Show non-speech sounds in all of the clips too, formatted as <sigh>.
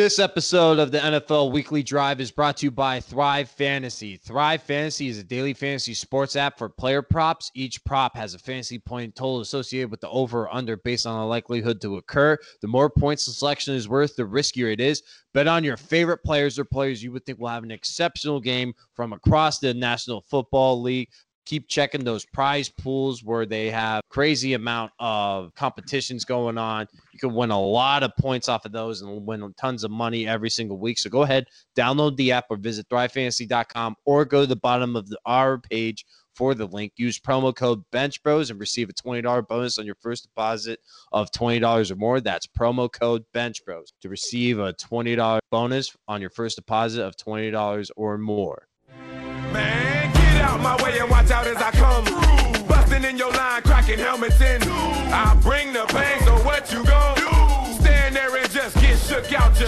This episode of the NFL Weekly Drive is brought to you by Thrive Fantasy. Thrive Fantasy is a daily fantasy sports app for player props. Each prop has a fantasy point total associated with the over or under based on the likelihood to occur. The more points the selection is worth, the riskier it is. Bet on your favorite players or players you would think will have an exceptional game from across the National Football League keep checking those prize pools where they have crazy amount of competitions going on. You can win a lot of points off of those and win tons of money every single week. So go ahead, download the app or visit thrivefantasy.com or go to the bottom of the our page for the link. Use promo code BenchBros and receive a $20 bonus on your first deposit of $20 or more. That's promo code BenchBros to receive a $20 bonus on your first deposit of $20 or more. Man out my way and watch out as I come. Busting in your line, cracking helmets in. I bring the pain, so what you gon' do? Stand there and just get shook out ya.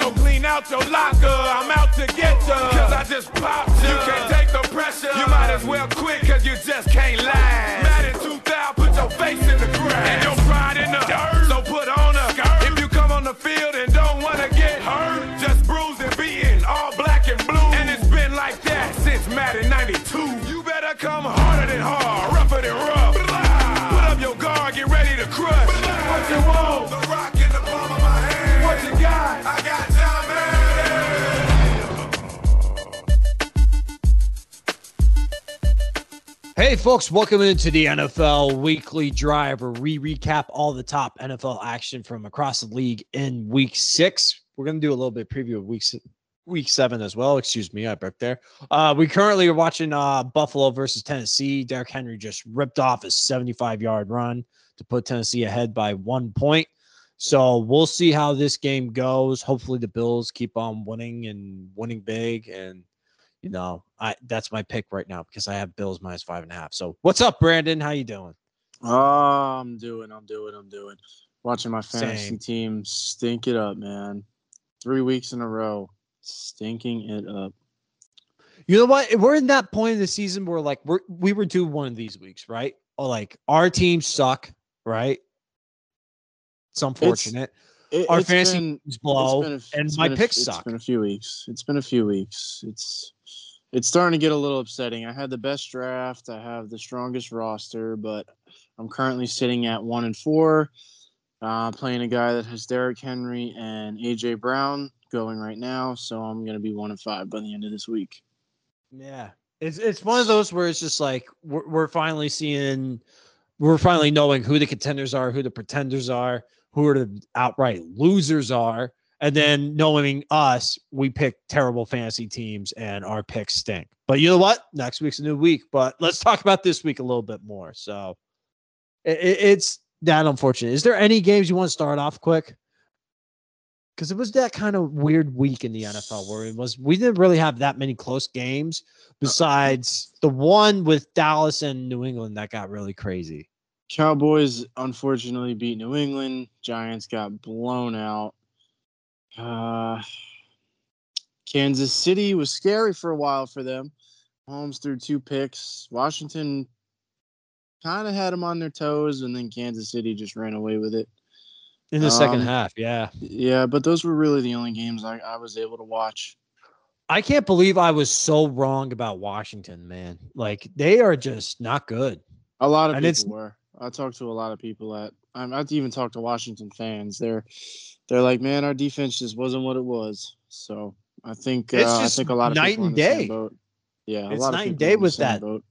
So clean out your locker, I'm out to get ya. Cause I just popped ya. You can't take the pressure. You might as well quit cause you just can't last. Hey, folks, welcome into the NFL Weekly Drive, where we recap all the top NFL action from across the league in week six. We're going to do a little bit preview of week week seven as well. Excuse me, I broke there. Uh, we currently are watching uh, Buffalo versus Tennessee. Derrick Henry just ripped off a 75 yard run to put Tennessee ahead by one point. So we'll see how this game goes. Hopefully, the Bills keep on winning and winning big. And you know, I that's my pick right now because I have Bills minus five and a half. So what's up, Brandon? How you doing? Oh, I'm doing, I'm doing, I'm doing. Watching my fantasy Same. team stink it up, man. Three weeks in a row, stinking it up. You know what? We're in that point of the season where like we're we were due one of these weeks, right? Or like our team suck, right? It's unfortunate. It, our it's fantasy been- blow, a and it's my been a picks It's suck. been a few weeks. It's been a few weeks. It's it's starting to get a little upsetting. I had the best draft. I have the strongest roster, but I'm currently sitting at one and four. Uh, playing a guy that has Derrick Henry and AJ Brown going right now, so I'm gonna be one and five by the end of this week. Yeah, it's it's one of those where it's just like we're we're finally seeing, we're finally knowing who the contenders are, who the pretenders are, who are the outright losers are, and then knowing us, we pick terrible fantasy teams and our picks stink. But you know what? Next week's a new week. But let's talk about this week a little bit more. So it, it- it's that unfortunate. Is there any games you want to start off quick? Because it was that kind of weird week in the NFL where it was we didn't really have that many close games besides the one with Dallas and New England that got really crazy. Cowboys unfortunately beat New England. Giants got blown out. Uh, Kansas City was scary for a while for them. Holmes threw two picks. Washington kind of had them on their toes, and then Kansas City just ran away with it. In the second Um, half, yeah. Yeah, but those were really the only games I, I was able to watch. I can't believe I was so wrong about Washington, man. Like they are just not good. A lot of And people were. I talked to a lot of people at. I'm- I've even talked to Washington fans. They're they're like, man, our defense just wasn't what it was. So I think It's uh, I think a lot of night and in the same day. Yeah, a It's lot of night and day with that. boat.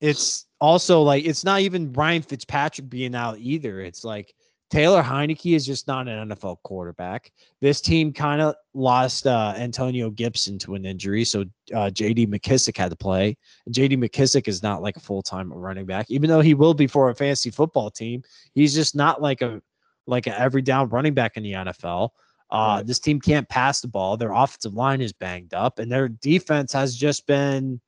It's also like it's not even Ryan Fitzpatrick being out either. It's like Taylor Heinicke is just not an NFL quarterback. This team kind of lost uh, Antonio Gibson to an injury, so uh, J.D. McKissic had to play. And J.D. McKissic is not like a full time running back, even though he will be for a fantasy football team. He's just not like a like every down running back in the NFL. Uh, Right. This team can't pass the ball. Their offensive line is banged up, and their defense has just been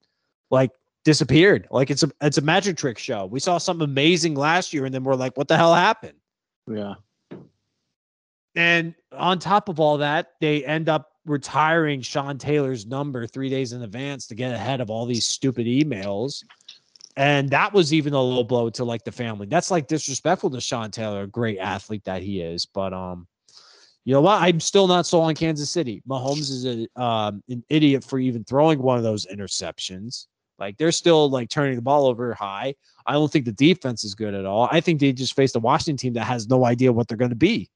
like disappeared. Like it's a it's a magic trick show. We saw something amazing last year, and then we're like, what the hell happened? Yeah, And on top of all that, they end up retiring Sean Taylor's number three days in advance to get ahead of all these stupid emails. And that was even a low blow to like the family. That's like disrespectful to Sean Taylor, a great athlete that he is. But um, You know what? I'm still not sold on Kansas City. Mahomes is a um, an idiot for even throwing one of those interceptions. Like they're still like turning the ball over high. I don't think the defense is good at all. I think they just faced a Washington team that has no idea what they're going to be.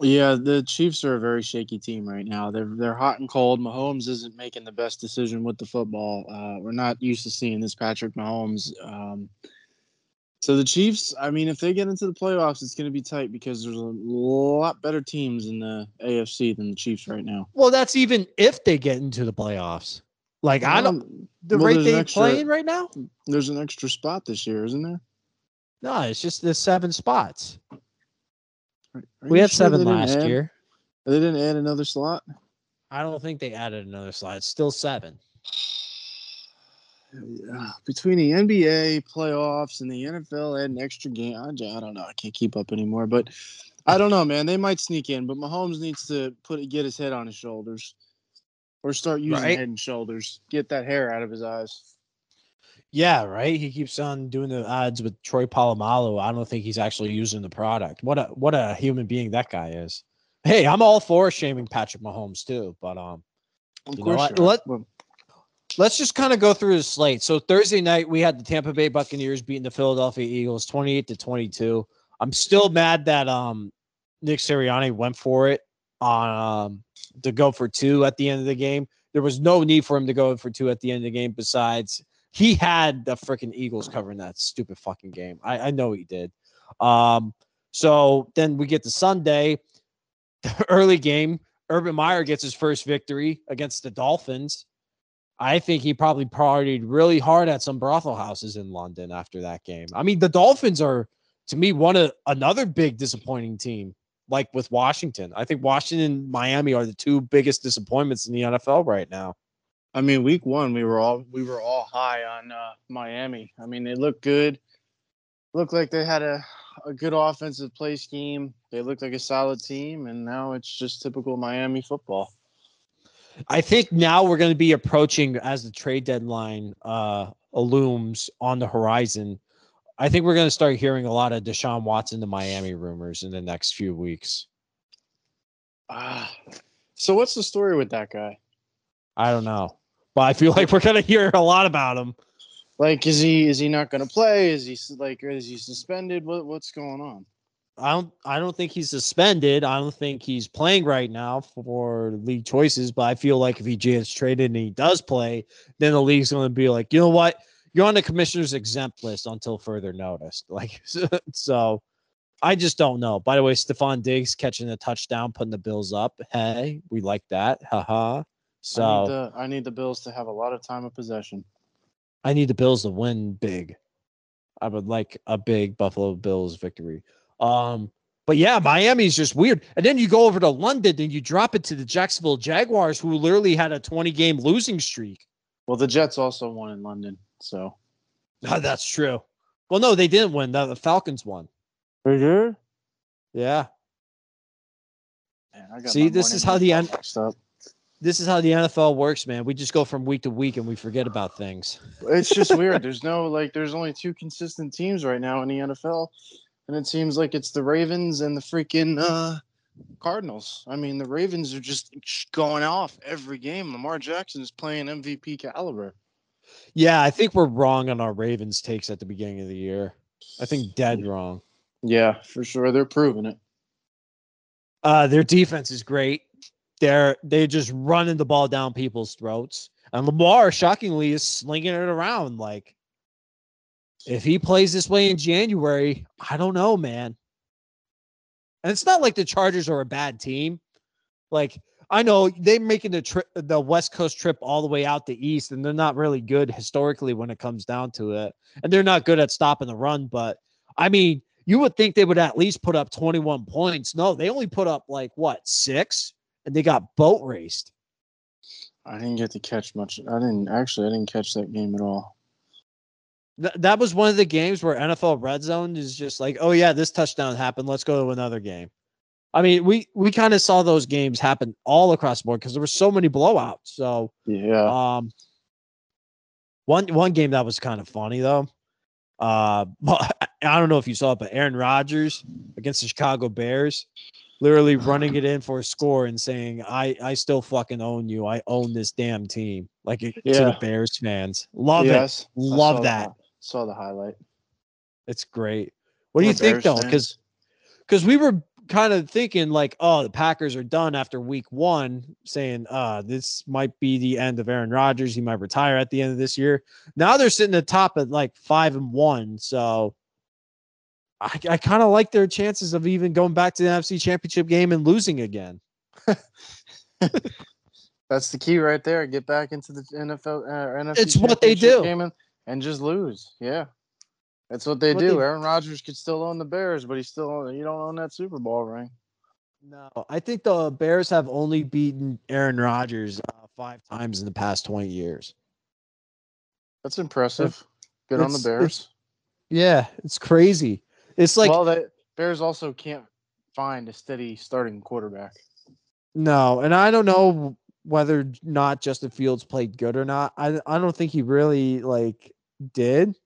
Yeah, the Chiefs are a very shaky team right now. They're they're hot and cold. Mahomes isn't making the best decision with the football. Uh, we're not used to seeing this Patrick Mahomes. Um, so the Chiefs, I mean, if they get into the playoffs, it's going to be tight because there's a lot better teams in the AFC than the Chiefs right now. Well, that's even if they get into the playoffs. Like I don't Um, the well, rate they extra- playing right now. There's an extra spot this year, isn't there? No, it's just the seven spots. Are We had sure seven last add- year. They didn't add another slot. I don't think they added another slot. It's still seven. Yeah, between the NBA playoffs and the NFL add an extra game. I don't know. I can't keep up anymore. But I don't know, man. They might sneak in, but Mahomes needs to put get his head on his shoulders, or start using Right. head and shoulders. Get that hair out of his eyes. Yeah, right. He keeps on doing the odds with Troy Polamalu. I don't think he's actually using the product. What a what a human being that guy is. Hey, I'm all for shaming Patrick Mahomes too, but um, Of know what? let, let's just kind of go through the slate. So Thursday night we had the Tampa Bay Buccaneers beating the Philadelphia Eagles 28 to 22. I'm still mad that um Nick Sirianni went for it on um to go for two at the end of the game. There was no need for him to go for two at the end of the game. Besides, he had the freaking Eagles covering that stupid fucking game. I, I know he did. Um, so then we get to Sunday, <laughs> the early game. Urban Meyer gets his first victory against the Dolphins. I think he probably partied really hard at some brothel houses in London after that game. I mean, the Dolphins are to me one of another big disappointing team, like with Washington. I think Washington and Miami are the two biggest disappointments in the NFL right now. I mean, week one we were all we were all high on uh, Miami. I mean, they looked good. Looked like they had a, a good offensive play scheme. They looked like a solid team, and now it's just typical Miami football. I think now we're going to be approaching as the trade deadline uh, looms on the horizon. I think we're going to start hearing a lot of Deshaun Watson to Miami rumors in the next few weeks. Ah, so what's the story with that guy? I don't know, I feel <laughs> like we're going to hear a lot about him. Like, is he is he not going to play? Is he like is he suspended? What what's going on? I don't I don't think he's suspended. I don't think he's playing right now for league choices, but I feel like if he gets traded and he does play, then the league's going to be like, you know what? You're on the commissioner's exempt list until further notice. <laughs> Like so I just don't know. By the way, Stefon Diggs catching a touchdown, putting the Bills up. Hey, we like that. Haha. I need, So the, I need the Bills to have a lot of time of possession. I need the Bills to win big. I would like a big Buffalo Bills victory. Um, but yeah, Miami's just weird. And then you go over to London and you drop it to the Jacksonville Jaguars, who literally had a 20 game losing streak. Well, the Jets also won in London, so Ah, that's true. Well, no, they didn't win. The, the Falcons won. they did. Yeah. Man, I got See, this is how the end- mixed up. This is how the NFL works, man. We just go from week to week and we forget about things. It's <laughs> just weird. There's no like. There's only two consistent teams right now in the NFL, and it seems like it's the Ravens and the freaking uh, Cardinals. I mean, the Ravens are just going off every game. Lamar Jackson is playing MVP caliber. Yeah, I think we're wrong on our Ravens takes at the beginning of the year. I think dead wrong. Yeah, for sure. They're proving it. Uh, their defense is great. They're they're just running the ball down people's throats. And Lamar, shockingly, is slinging it around. Like, if he plays this way in January, I don't know, man. And it's not like the Chargers are a bad team. Like, I know they're making the trip, the West Coast trip all the way out the East, and they're not really good historically when it comes down to it. And they're not good at stopping the run. But I mean, you would think they would at least put up 21 points. No, they only put up like what six, and they got boat raced. I didn't get to catch much. I didn't actually. I didn't catch that game at all. Th- that was one of the games where NFL Red Zone is just like, oh yeah, this touchdown happened. Let's go to another game. I mean, we we kind of saw those games happen all across the board because there were so many blowouts. So, Yeah. um, one one game that was kind of funny though. Uh, <laughs> I don't know if you saw it, but Aaron Rodgers against the Chicago Bears, literally running it in for a score and saying, "I I still fucking own you. I own this damn team." Like it, to the Bears fans, love Yes, it, I saw love the that. saw the highlight. It's great. What do you think though? Because because we were kind of thinking like, oh, the Packers are done after week one, saying, uh, this might be the end of Aaron Rodgers. He might retire at the end of this year. Now they're sitting at top at like five and one. So I, I kind of like their chances of even going back to the NFC championship game and losing again. <laughs> That's the key right there. Get back into the NFL. Uh, NFC It's what they championship do. game and, and just lose. Yeah, that's what they What do. they- Aaron Rodgers could still own the Bears, but he still you don't own that Super Bowl ring. No, I think the Bears have only beaten Aaron Rodgers uh, five times in the past 20 years. That's impressive. Good on the Bears. it's Yeah, it's crazy. It's like well, the Bears also can't find a steady starting quarterback. No, and I don't know whether or not Justin Fields played good or not. I I don't think he really like did,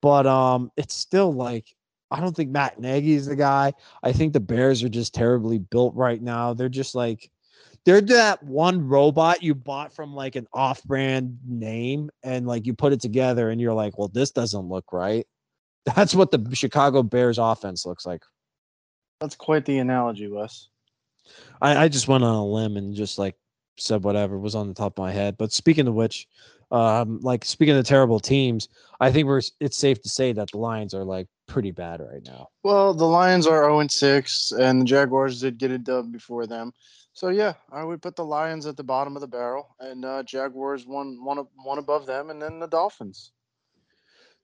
but um, it's still like I don't think Matt Nagy is the guy. I think the Bears are just terribly built right now. They're just like they're that one robot you bought from like an off-brand name, and like you put it together, and you're like, well, this doesn't look right. That's what the Chicago Bears offense looks like. That's quite the analogy, Wes. I, I just went on a limb and just like said whatever was on the top of my head. But speaking of which, um, like speaking of terrible teams, I think we're it's safe to say that the Lions are like pretty bad right now. Well, the Lions are 0 6, and the Jaguars did get a dub before them. So yeah, I would put the Lions at the bottom of the barrel, and uh, Jaguars one one ab- one above them, and then the Dolphins.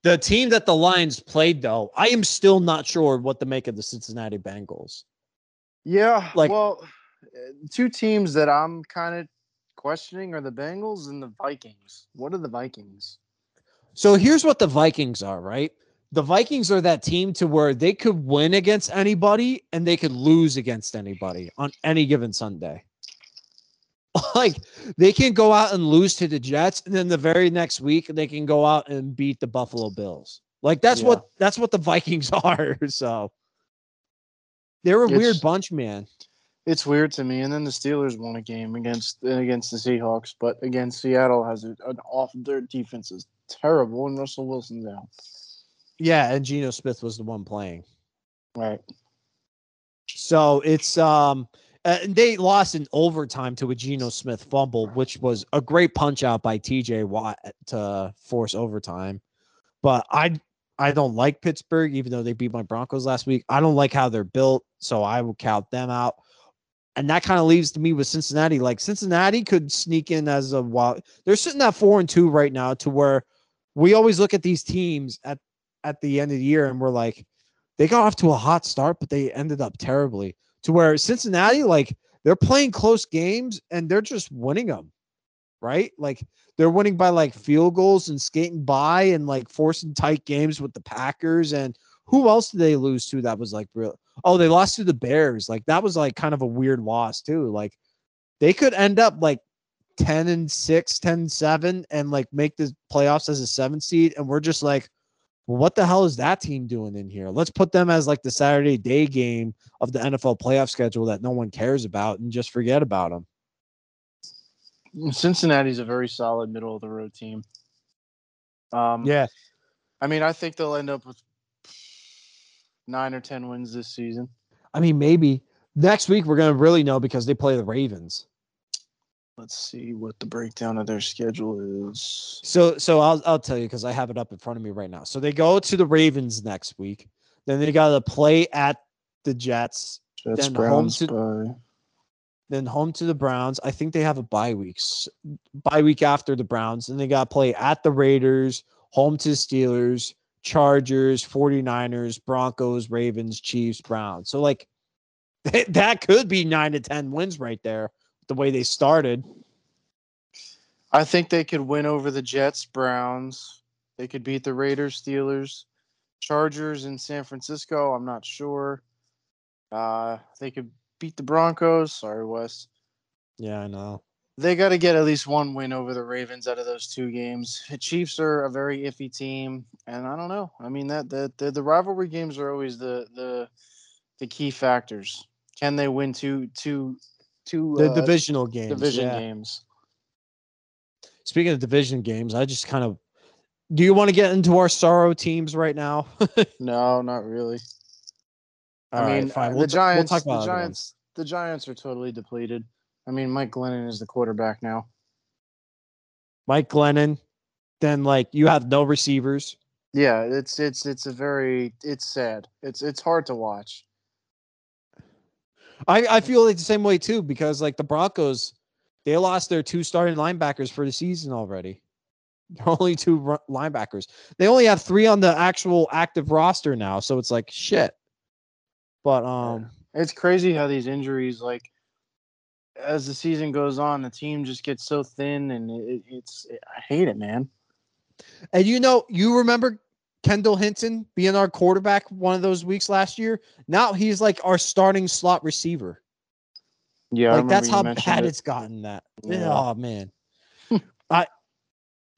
The team that the Lions played, though, I am still not sure what to make of the Cincinnati Bengals. Yeah, Like- well, uh, two teams that I'm kind of questioning are the Bengals and the Vikings. What are the Vikings? So here's what the Vikings are, right? The Vikings are that team to where they could win against anybody and they could lose against anybody on any given Sunday. <laughs> Like they can go out and lose to the Jets, and then the very next week they can go out and beat the Buffalo Bills. Like that's Yeah. what that's what the <laughs> Vikings are. So they're a weird bunch, man. It's weird to me. And then the Steelers won a game against against the Seahawks, but again, Seattle has an off. Their defense is terrible, and Russell Wilson's out. Yeah, and Geno Smith was the one playing. Right. So it's um uh, and they lost in overtime to a Geno Smith fumble, which was a great punch out by TJ Watt to force overtime. But I I don't like Pittsburgh, even though they beat my Broncos last week. I don't like how they're built, so I will count them out. And that kind of leaves to me with Cincinnati. Like Cincinnati could sneak in as a wild. They're sitting at four and two right now, to where we always look at these teams at at the end of the year and we're like, they got off to a hot start, but they ended up terribly. To where Cincinnati, like they're playing close games and they're just winning them, right? Like they're winning by like field goals and skating by and like forcing tight games with the Packers. And who else did they lose to that was like real? Oh, they lost to the Bears. Like that was like kind of a weird loss too. Like they could end up like 10 and 6, 10 and 7 and like make the playoffs as a seven seed. And we're just like, well, what the hell is that team doing in here? Let's put them as like the Saturday day game of the NFL playoff schedule that no one cares about and just forget about them. Cincinnati's a very solid middle of the road team. Um, Yeah. I mean, I think they'll end up with nine or ten wins this season. I mean, maybe next week we're going to really know because they play the Ravens. Let's see what the breakdown of their schedule is. So, so I'll, I'll tell you because I have it up in front of me right now. So they go to the Ravens next week. Then they got to play at the Jets, Jets, Then home to- by then home to the Browns. I think they have a bye weeks, bye week after the Browns. And they got to play at the Raiders, home to the Steelers, Chargers, 49ers, Broncos, Ravens, Chiefs, Browns. So, like, <laughs> that could be nine to 10 wins right there, the way they started. I think they could win over the Jets, Browns. They could beat the Raiders, Steelers, Chargers in San Francisco. I'm not sure. Uh, they could beat the Broncos. Sorry, Wes. Yeah, I know. They got to get at least one win over the Ravens out of those two games. The Chiefs are a very iffy team, and I don't know. I mean that the the, the rivalry games are always the the the key factors. Can they win two two two The uh, divisional games. division yeah. games? Speaking of division games, I just kind of. Do you want to get into our sorrow teams right now? <laughs> No, not really. All I right, mean, fine. uh, We'll the t- we'll Giants. talk the about other. Giants. The Giants are totally depleted. I mean, Mike Glennon is the quarterback now. Mike Glennon. Then like you have no receivers. Yeah, it's it's it's a very it's sad. It's it's hard to watch. I, I feel like the same way too because like the Broncos, they lost their two starting linebackers for the season already. <laughs> They're only two linebackers. They only have three on the actual active roster now, so it's like shit. But um, It's crazy how these injuries, like, as the season goes on, the team just gets so thin, and it, it's I hate it, man. and you know, you remember Kendall Hinton being our quarterback one of those weeks last year. Now he's like our starting slot receiver. Yeah, like remember that's how bad it. it's gotten. That Yeah. oh man, <laughs> hmm. I.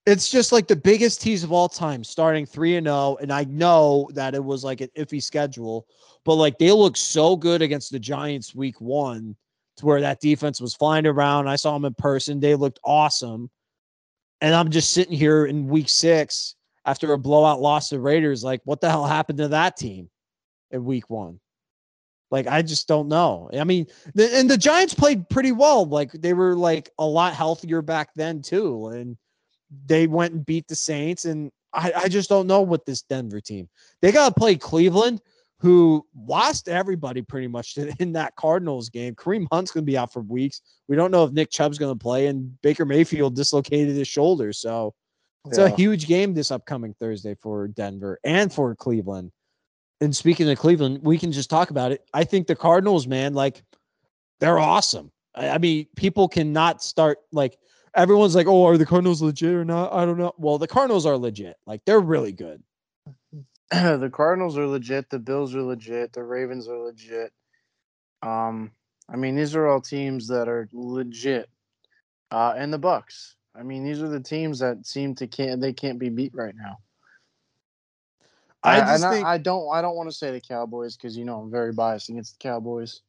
It's just like the biggest tease of all time, starting three and zero, and I know that it was like an iffy schedule, but like they looked so good against the Giants week one, to where that defense was flying around. I saw them in person; they looked awesome, and I'm just sitting here in week six after a blowout loss to Raiders. Like, what the hell happened to that team in week one? Like, I just don't know. I mean, the, and the Giants played pretty well. Like, they were like a lot healthier back then too, and they went and beat the Saints. And I, I just don't know what this Denver team. They got to play Cleveland, who lost everybody pretty much in that Cardinals game. Kareem Hunt's going to be out for weeks. We don't know if Nick Chubb's going to play, and Baker Mayfield dislocated his shoulder. So it's a huge game this upcoming Thursday for Denver and for Cleveland. And speaking of Cleveland, we can just talk about it. I think the Cardinals, man, like they're awesome. I, I mean, people cannot start like everyone's like, oh, are the Cardinals legit or not? I don't know. Well, the Cardinals are legit. Like they're really good. <clears throat> the Cardinals are legit. The Bills are legit. The Ravens are legit. Um, I mean, these are all teams that are legit. Uh, and the Bucks. I mean, these are the teams that seem to can't they can't be beat right now. I I, think, I, I don't I don't want to say the Cowboys because you know I'm very biased against the Cowboys.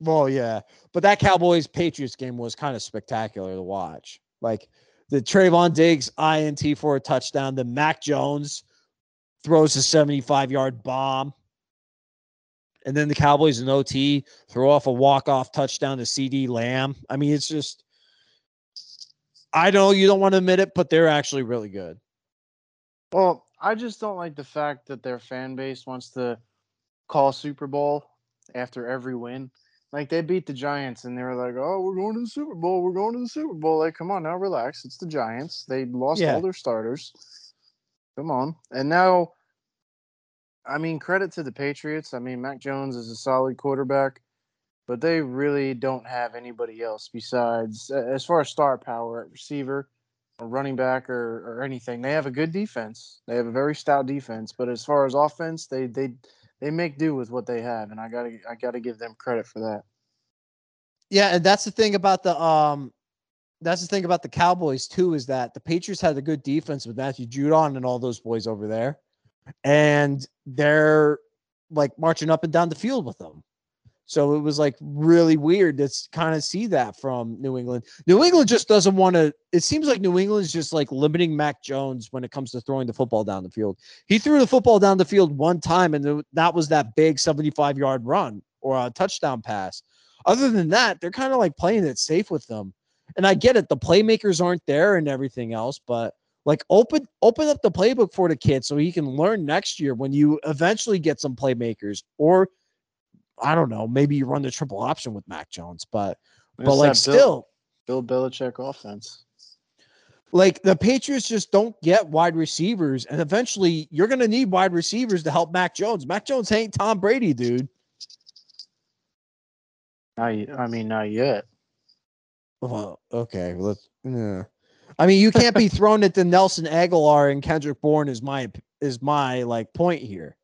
well, yeah, but that Cowboys Patriots game was kind of spectacular to watch. Like the Trevon Diggs INT for a touchdown, the Mac Jones throws a 75 yard bomb. And then the Cowboys in OT throw off a walk off touchdown to CeeDee Lamb. I mean, it's just, I know you don't want to admit it, but they're actually really good. Well, I just don't like the fact that their fan base wants to call Super Bowl after every win. Like they beat the Giants and they were like, "Oh, we're going to the Super Bowl. We're going to the Super Bowl." Like, come on now, relax. It's the Giants. They lost Yeah. all their starters. Come on. And now I mean, credit to the Patriots. I mean, Mac Jones is a solid quarterback, but they really don't have anybody else besides as far as star power at receiver or running back or, or anything. They have a good defense. They have a very stout defense, but as far as offense, they they they make do with what they have, and I gotta I gotta give them credit for that. Yeah, and that's the thing about the um that's the thing about the Cowboys too, is that the Patriots had a good defense with Matthew Judon and all those boys over there. And they're like marching up and down the field with them. So it was like really weird to kind of see that from New England. New England just doesn't want to. It seems like New England's just like limiting Mac Jones when it comes to throwing the football down the field. He threw the football down the field one time, and that was that big 75 yard run or a touchdown pass. Other than that, they're kind of like playing it safe with them. And I get it, the playmakers aren't there and everything else, but like open open up the playbook for the kid so he can learn next year when you eventually get some playmakers or I don't know, maybe you run the triple option with Mac Jones, but but like still Bill, Belichick offense. like the Patriots just don't get wide receivers and eventually you're going to need wide receivers to help Mac Jones. Mac Jones ain't Tom Brady, dude. Not, y- I mean, not yet. Well, okay, let's yeah. I mean, you can't be <laughs> thrown at the Nelson Agholor and Kendrick Bourne is my is my like point here.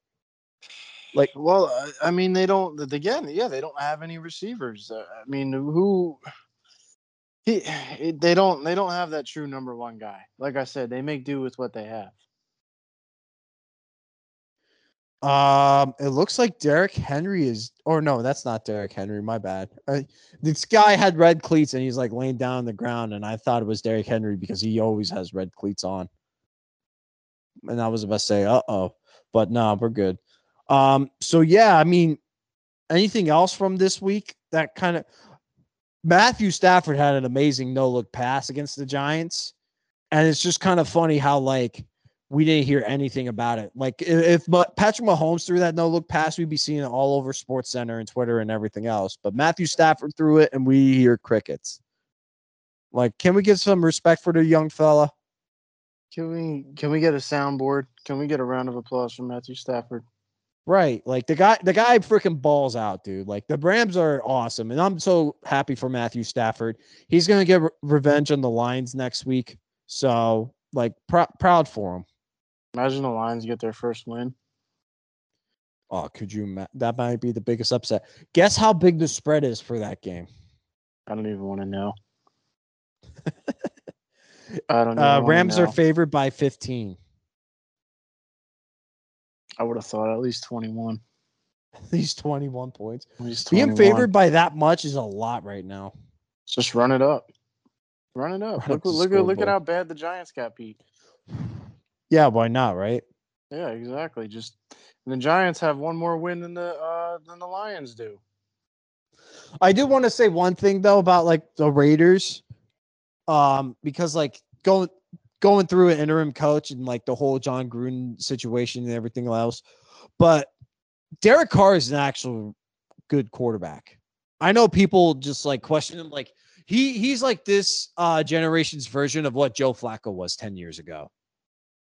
Like Well, I- I mean, they don't. Again, yeah, they don't have any receivers. Uh, I mean, who? He, it, they don't. They don't have that true number one guy. Like I said, they make do with what they have. Um, it looks like Derrick Henry is, or no, that's not Derrick Henry. My bad. Uh, this guy had red cleats and he's like laying down on the ground, and I thought it was Derrick Henry because he always has red cleats on. And I was about to say, uh oh, but no, we're good. Um, so yeah, I mean, anything else from this week that kind of Matthew Stafford had an amazing no look pass against the Giants, and it's just kind of funny how like we didn't hear anything about it. Like if, Patrick Mahomes threw that no look pass, we'd be seeing it all over Sports Center and Twitter and everything else. But Matthew Stafford threw it, and we hear crickets. Like, can we get some respect for the young fella? Can we can we get a soundboard? Can we get a round of applause from Matthew Stafford? Right. Like the guy the guy freaking balls out, dude. Like the Rams are awesome. And I'm so happy for Matthew Stafford. He's gonna get re- revenge on the Lions next week. So like pr- proud for him. Imagine the Lions get their first win. Oh, could you? Ma- that might be the biggest upset. Guess how big the spread is for that game. I don't even want to know. <laughs> I don't. Uh, even wanna Rams are favored by 15. I would have thought at least twenty-one. These 21 points. At least Being favored by that much is a lot right now. Just run it up. Run it up. Run look up look at look at how bad the Giants got beat. Yeah, why not? Right? Yeah, exactly. Just the Giants have one more win than the uh than the Lions do. I do want to say one thing though about like the Raiders, um, because like going going through an interim coach and like the whole Jon Gruden situation and everything else, but Derek Carr is an actual good quarterback. I know people just like question him, like he he's like this uh generation's version of what Joe Flacco was ten years ago,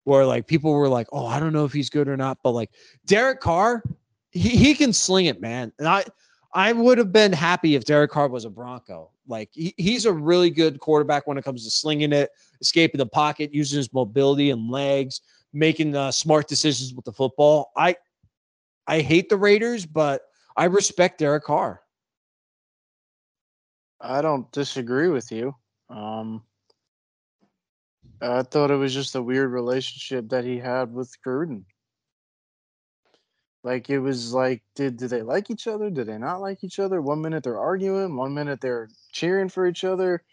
where like people were like, oh, I don't know if he's good or not, but like Derek Carr, he, he can sling it, man, and I. I would have been happy if Derek Carr was a Bronco. Like he, he's a really good quarterback when it comes to slinging it, escaping the pocket, using his mobility and legs, making uh, smart decisions with the football. I I hate the Raiders, but I respect Derek Carr. I don't disagree with you. Um, I thought it was just a weird relationship that he had with Gruden. Like it was like, did did they like each other? Did they not like each other? One minute they're arguing, one minute they're cheering for each other.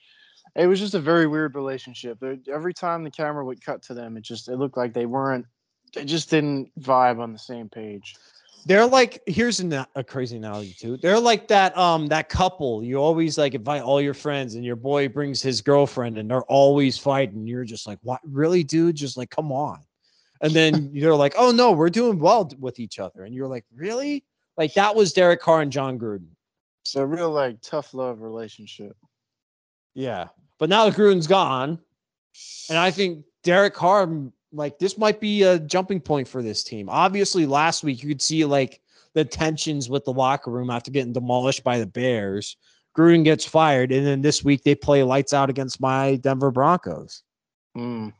It was just a very weird relationship. Every time the camera would cut to them, it just it looked like they weren't. They just didn't vibe on the same page. They're like here's a, a crazy analogy too. They're like that um that couple. You always like invite all your friends, and your boy brings his girlfriend, and they're always fighting. You're just like, what? Really, dude? Just like, come on. And then <laughs> you're like, oh no, we're doing well with each other, and you're like, really? Like that was Derek Carr and Jon Gruden. It's a real like tough love relationship. Yeah. But now that Gruden's gone, and I think Derek Carr, like this might be a jumping point for this team. Obviously, last week you could see like the tensions with the locker room after getting demolished by the Bears. Gruden gets fired, and then this week they play lights out against my Denver Broncos. Mm.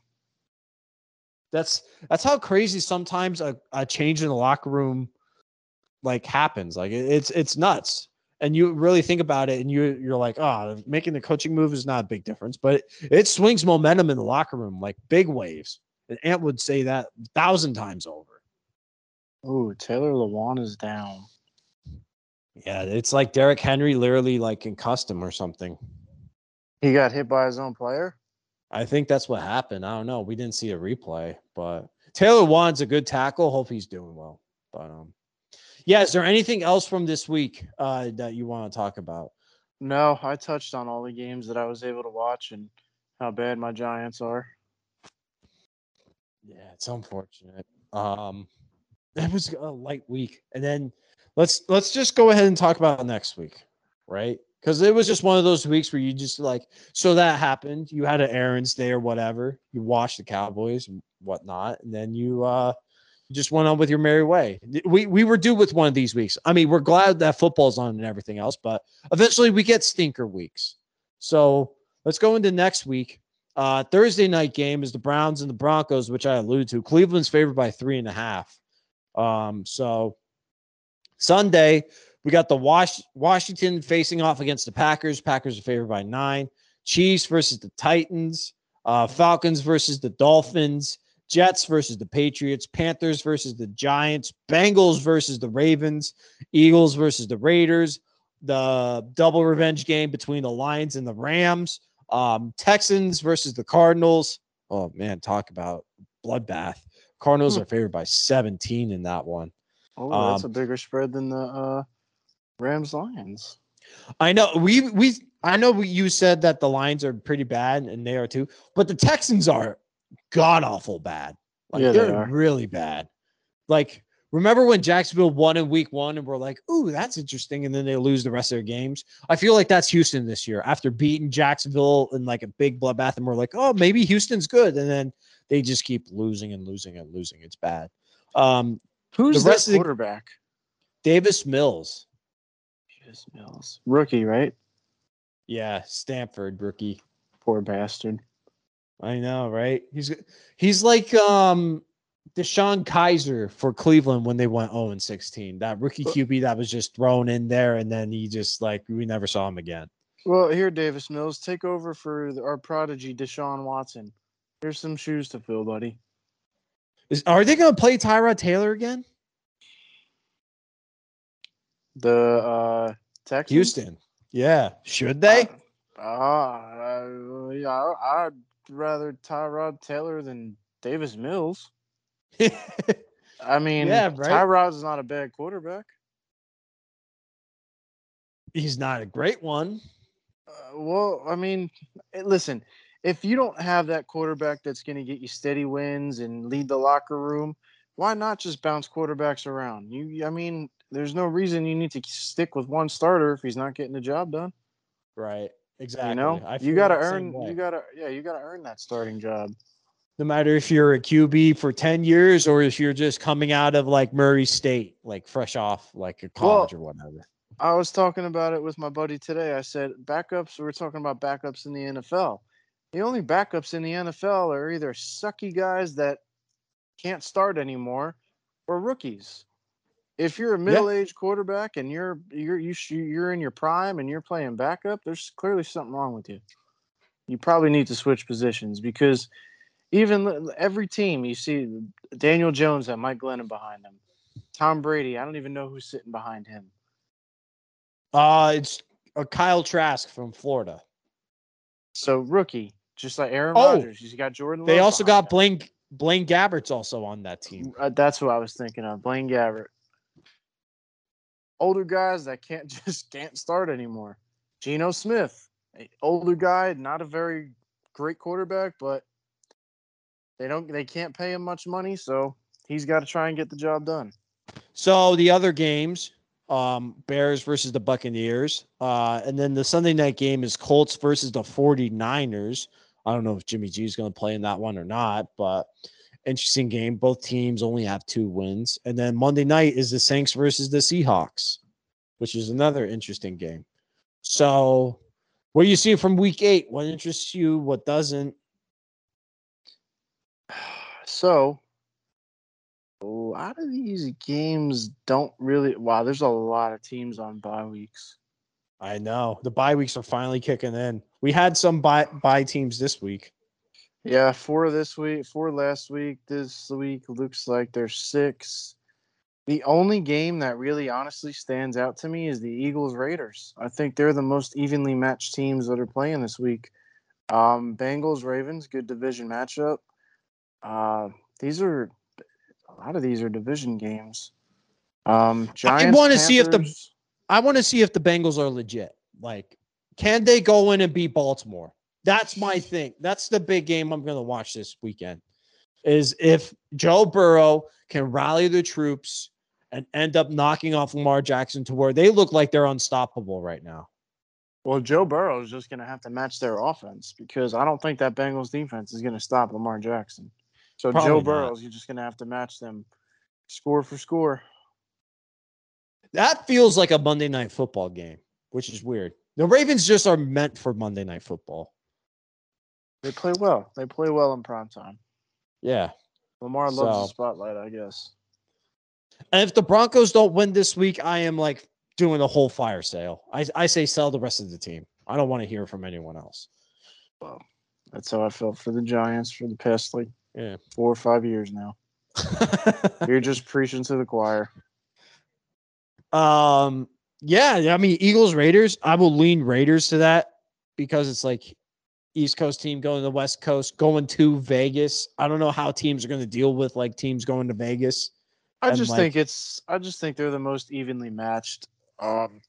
That's that's how crazy sometimes a, a change in the locker room like happens. Like it- it's it's nuts. And you really think about it, and you you're like, oh, making the coaching move is not a big difference, but it, it swings momentum in the locker room like big waves. And Ant would say that a thousand times over. Ooh, Taylor Lewan is down. Yeah, it's like Derrick Henry literally like concussed him or something. He got hit by his own player. I think that's what happened. I don't know. We didn't see a replay, but Taylor Lewan's a good tackle. Hope he's doing well. But um, yeah. Is there anything else from this week uh, that you want to talk about? No, I touched on all the games that I was able to watch and how bad my Giants are. Yeah, it's unfortunate. Um, it was a light week, and then let's let's just go ahead and talk about next week, right? Because it was just one of those weeks where you just like, so that happened. You had an errands day or whatever. You watched the Cowboys and whatnot, and then you uh you just went on with your merry way. We we were due with one of these weeks. I mean, we're glad that football's on and everything else, but eventually we get stinker weeks. So let's go into next week. Uh, Thursday night game is the Browns and the Broncos, which I alluded to. Cleveland's favored by three and a half. Um, so Sunday, we got the Wash- Washington facing off against the Packers. Packers are favored by nine. Chiefs versus the Titans. Uh, Falcons versus the Dolphins. Jets versus the Patriots, Panthers versus the Giants, Bengals versus the Ravens, Eagles versus the Raiders, the double revenge game between the Lions and the Rams, um, Texans versus the Cardinals. Oh man, talk about bloodbath. Cardinals Hmm. are favored by 17 in that one. Oh, that's Um, a bigger spread than the uh, Rams Lions. I know we we I know you said that the Lions are pretty bad and they are too, but the Texans are god awful bad. Like Yeah, they they're are. really bad. Like remember when Jacksonville won in week 1 and we're like, "Ooh, that's interesting," and then they lose the rest of their games. I feel like that's Houston this year after beating Jacksonville in like a big bloodbath and we're like, "Oh, maybe Houston's good." And then they just keep losing and losing and losing. It's bad. Um Who's the rest of the- quarterback? Davis Mills. Davis Mills, rookie, right? Yeah, Stanford rookie. Poor bastard. I know, right? He's he's like um DeShone Kizer for Cleveland when they went 0 and 16. That rookie QB that was just thrown in there, and then he just like we never saw him again. Well, here, Davis Mills, take over for our prodigy, Deshaun Watson. Here's some shoes to fill, buddy. Is are they going to play Tyrod Taylor again? The uh, Texans. Houston. Yeah, should they? Ah, uh, yeah, I- I'd rather Tyrod Taylor than Davis Mills. <laughs> I mean, Yeah, right. Tyrod's not a bad quarterback. He's not a great one. Uh, well, I mean, eh, listen, if you don't have that quarterback that's going to get you steady wins and lead the locker room, why not just bounce quarterbacks around? You, I mean, there's no reason you need to stick with one starter if he's not getting the job done. Right. Exactly. You know, I you got to earn. You got to, yeah, you got to earn that starting job. no matter if you're a QB for 10 years or if you're just coming out of like Murray State, like fresh off like a college or whatever. I was talking about it with my buddy today. I said backups. We are talking about backups in the NFL. The only backups in the NFL are either sucky guys that can't start anymore, or rookies. If you're a middle-aged quarterback and you're you're you sh- you're in your prime and you're playing backup, there's clearly something wrong with you. You probably need to switch positions because even every team you see Daniel Jones and Mike Glennon behind them, Tom Brady. I don't even know who's sitting behind him. Uh, it's uh, Kyle Trask from Florida. So rookie, just like Aaron Oh, Rodgers, you got Jordan. They Love also got Blaine Blaine Gabbert's also on that team. Uh, that's what I was thinking of. Blaine Gabbert. Older guys that can't <laughs> just can't start anymore. Geno Smith, older guy, not a very great quarterback, but they don't they can't pay him much money, so he's got to try and get the job done. So the other games, um, Bears versus the Buccaneers. Uh, and then the Sunday night game is Colts versus the 49ers. I don't know if Jimmy G is going to play in that one or not, but interesting game. Both teams only have two wins. And then Monday night is the Saints versus the Seahawks, which is another interesting game. So, what do you see from week eight? What interests you? What doesn't? <sighs> So a lot of these games don't really wow, there's a lot of teams on bye weeks. I know the bye weeks are finally kicking in. We had some bye, bye teams this week. Yeah, four this week, four last week. This week looks like there's six. The only game that really honestly stands out to me is the Eagles Raiders. I think they're the most evenly matched teams that are playing this week. Um, Bengals Ravens, good division matchup. Uh, these are a lot of these are division games. Um, Giants. wanna see if the- I want to see if the Bengals are legit. Like, can they go in and beat Baltimore? That's my thing. That's the big game I'm going to watch this weekend. Is if Joe Burrow can rally the troops and end up knocking off Lamar Jackson to where they look like they're unstoppable right now. Well, Joe Burrow is just going to have to match their offense because I don't think that Bengals defense is going to stop Lamar Jackson. So Probably Joe. Burrow's you're just going to have to match them score for score. That feels like a Monday night football game, which is weird. The Ravens just are meant for Monday night football. They play well. They play well in prime time. Yeah. Lamar loves So- the spotlight, I guess. And if the Broncos don't win this week, I am like doing a whole fire sale. I, I say sell the rest of the team. I don't want to hear from anyone else. Well, that's how I felt for the Giants for the past like Yeah. Four or five years now. <laughs> You're just preaching to the choir. Um, yeah, yeah, I mean, Eagles, Raiders, I will lean Raiders to that because it's like East Coast team going to the West Coast, going to Vegas. I don't know how teams are going to deal with like teams going to Vegas. I just like- think it's. I just think they're the most evenly matched. Um,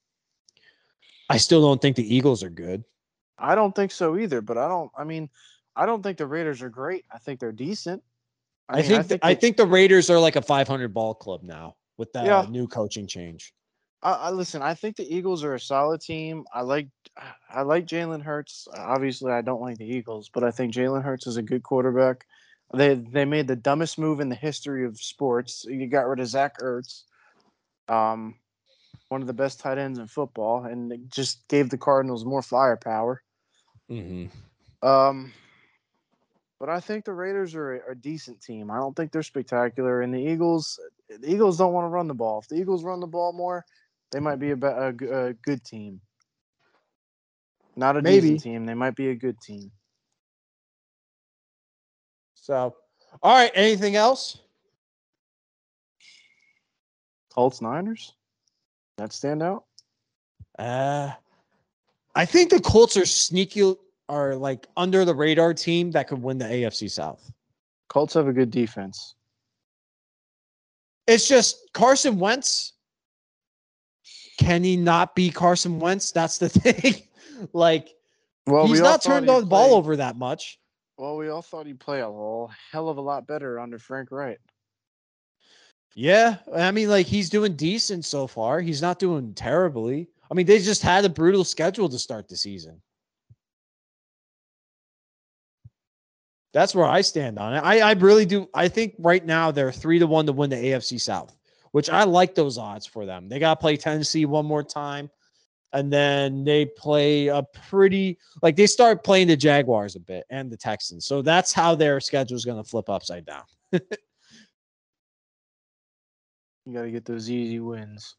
I still don't think the Eagles are good. I don't think so either. But I don't. I mean, I don't think the Raiders are great. I think they're decent. I, mean, think th- I think the Raiders are like a 500 ball club now with that Yeah. new coaching change. I, I listen. I think the Eagles are a solid team. I like. I like Jalen Hurts. Obviously, I don't like the Eagles, but I think Jalen Hurts is a good quarterback. They they made the dumbest move in the history of sports. You got rid of Zach Ertz, um, one of the best tight ends in football, and it just gave the Cardinals more firepower. Mm-hmm. Um, but I think the Raiders are a, a decent team. I don't think they're spectacular, and the Eagles. The Eagles don't want to run the ball. If the Eagles run the ball more, they might be a, a, a good team. Not a Maybe. decent team. They might be a good team. So, all right. Anything else? Colts Niners. That stand out. Uh, I think the Colts are sneaky, are like under the radar team that could win the AFC South. Colts have a good defense. It's just Carson Wentz. Can he not be Carson Wentz? That's the <laughs> thing. like Well, he's we not turned the ball over that much. Well, we all thought he'd play a whole hell of a lot better under Frank Reich. Yeah, I mean, like he's doing decent so far. He's not doing terribly. I mean, they just had a brutal schedule to start the season. That's where I stand on it. I, I really do. I think right now they're three to one to win the AFC South, which I like those odds for them. They got to play Tennessee one more time, and then they play a pretty like they start playing the Jaguars a bit and the Texans. So that's how their schedule is going to flip upside down. <laughs> You got to get those easy wins.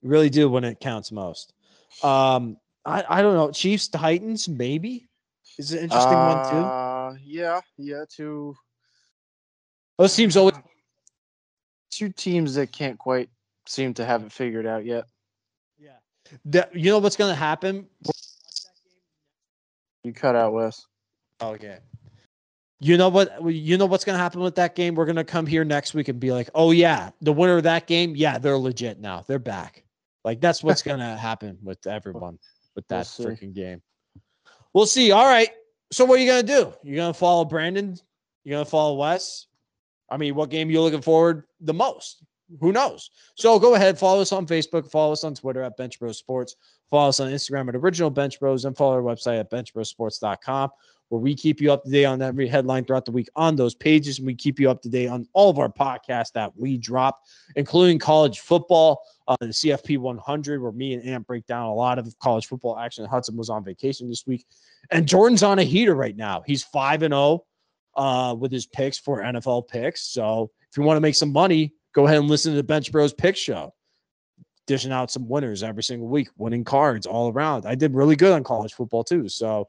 You really do when it counts most. Um, I, I don't know. Chiefs Titans maybe is an interesting one too. Uh, yeah, yeah. too. Those teams always two teams that can't quite seem to have it figured out yet. yeah. That, you know what's going to happen? You cut out Wes. Oh, okay. You know what? You know what's going to happen with that game? We're going to come here next week and be like, "Oh yeah, the winner of that game, yeah, they're legit now. They're back." Like that's what's going <laughs> to happen with everyone with We'll that freaking game. We'll see. All right. So what are you going to do? You're going to follow Brandon? You're going to follow Wes? I mean, what game you're looking forward the most? Who knows? So go ahead, follow us on Facebook, follow us on Twitter at Bench Bros Sports, follow us on Instagram at Original Bench Bros, and follow our website at benchbrosports.com, where we keep you up to date on every headline throughout the week on those pages. And we keep you up to date on all of our podcasts that we drop, including college football, uh, the CFP 100, where me and Ant break down a lot of college football action. Hudson was on vacation this week, and Jordan's on a heater right now. He's 5 and 0 uh, with his picks for NFL picks. So if you want to make some money, go ahead and listen to the Bench Bros Pick Show. Dishing out some winners every single week, winning cards all around. I did really good on college football too. So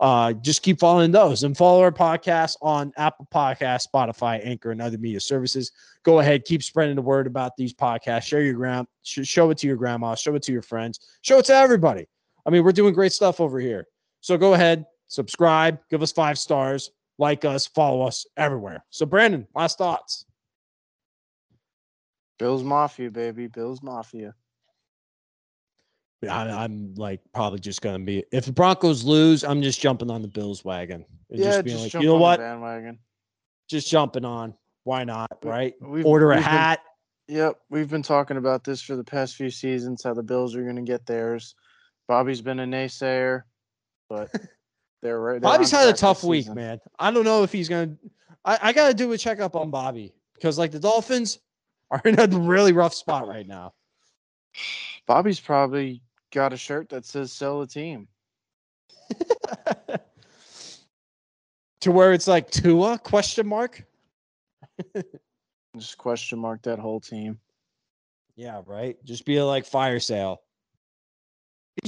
uh, just keep following those and follow our podcast on Apple Podcast, Spotify, Anchor, and other media services. Go ahead, keep spreading the word about these podcasts. Share your gram, sh- show it to your grandma, show it to your friends, show it to everybody. I mean, we're doing great stuff over here. So go ahead, subscribe, give us five stars, like us, follow us everywhere. So Brandon, last thoughts. Bills Mafia, baby. Bills Mafia. I, I'm like probably just gonna be if the Broncos lose, I'm just jumping on the Bills wagon. And yeah, just just, being like, jump you know what? bandwagon. Just jumping on. Why not? Right? we've- Order a we've been- hat. Yep, we've been talking about this for the past few seasons. How the Bills are going to get theirs. Bobby's been a naysayer, but <laughs> they're right. they're Bobby's had a tough week, season. man. I don't know if he's gonna. I, I got to do a checkup on Bobby because like the Dolphins are in a really rough spot right now. Bobby's probably got a shirt that says "Sell the team." <laughs> to where it's like Tua question mark. Just question mark that whole team. Yeah, right. Just be like fire sale.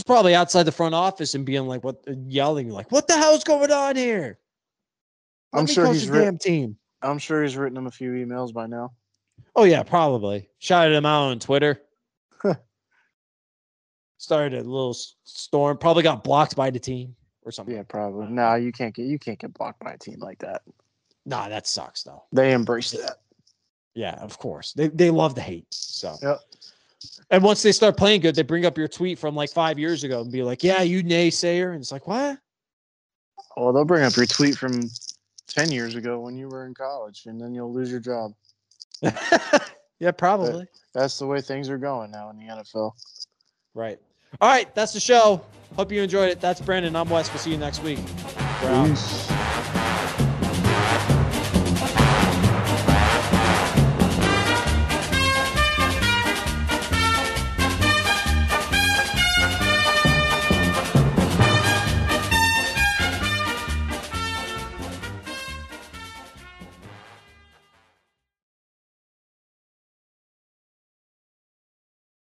Probably outside the front office and being like, what, uh, yelling like, what the hell's going on here? Let I'm sure he's the writ- damn team. I'm sure he's written him a few emails by now. Oh yeah, probably. Shouted him out on Twitter. <laughs> Started a little storm. Probably got blocked by the team or something. Yeah, probably. No, you can't get you can't get blocked by a team like that. Nah, that sucks though. They embrace that. Yeah, of course. They they love the hate. So Yep. And once they start playing good, they bring up your tweet from like five years ago and be like, "Yeah, you naysayer," and it's like, "What?" Well, they'll bring up your tweet from ten years ago when you were in college, and then you'll lose your job. <laughs> yeah, probably. That's the way things are going now in the NFL. Right. All right, that's the show. Hope you enjoyed it. That's Brandon. I'm Wes. We'll see you next week. We're out. Peace.